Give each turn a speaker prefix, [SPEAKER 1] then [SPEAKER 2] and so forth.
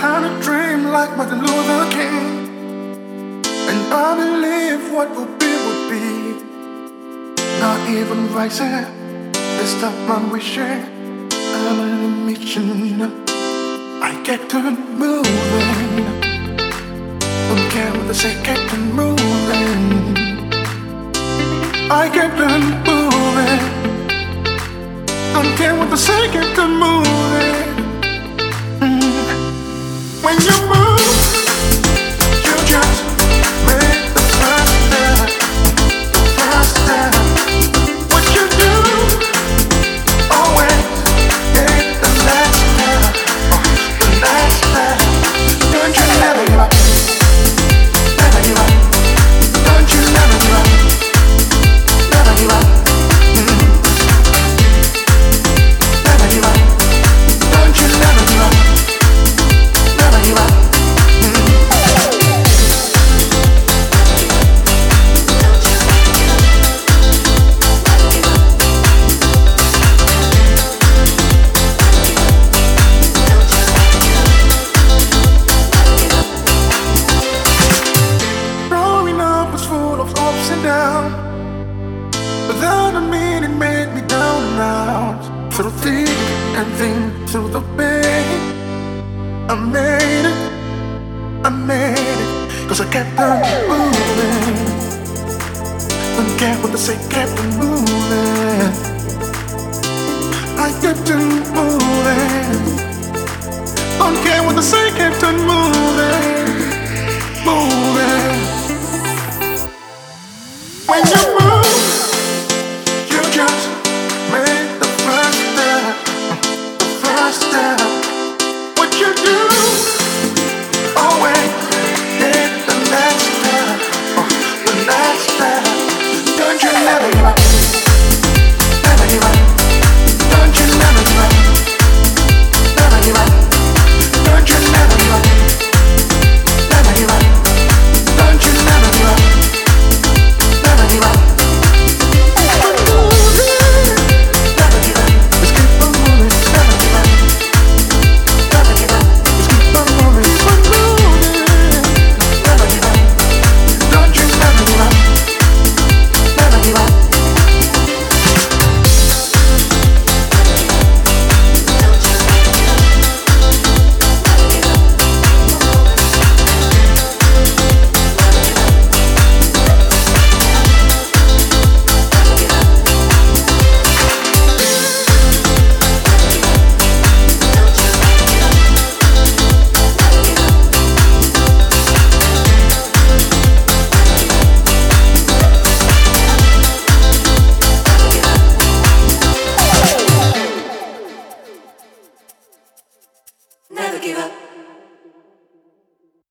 [SPEAKER 1] had a dream like Martin Luther King, and I believe what will be would be. Not even rising, they stop my wishing. I'm on a mission. I get to moving. Don't care what they say, get to moving. I get to moving. Don't care what they say, get to moving. Downs. Without a meaning, made me down and out. Through thick and thin, through the pain. I made it, I made it. Cause I kept on moving. Don't care what they say, kept on moving. I kept on moving. Don't care what they say, kept on moving.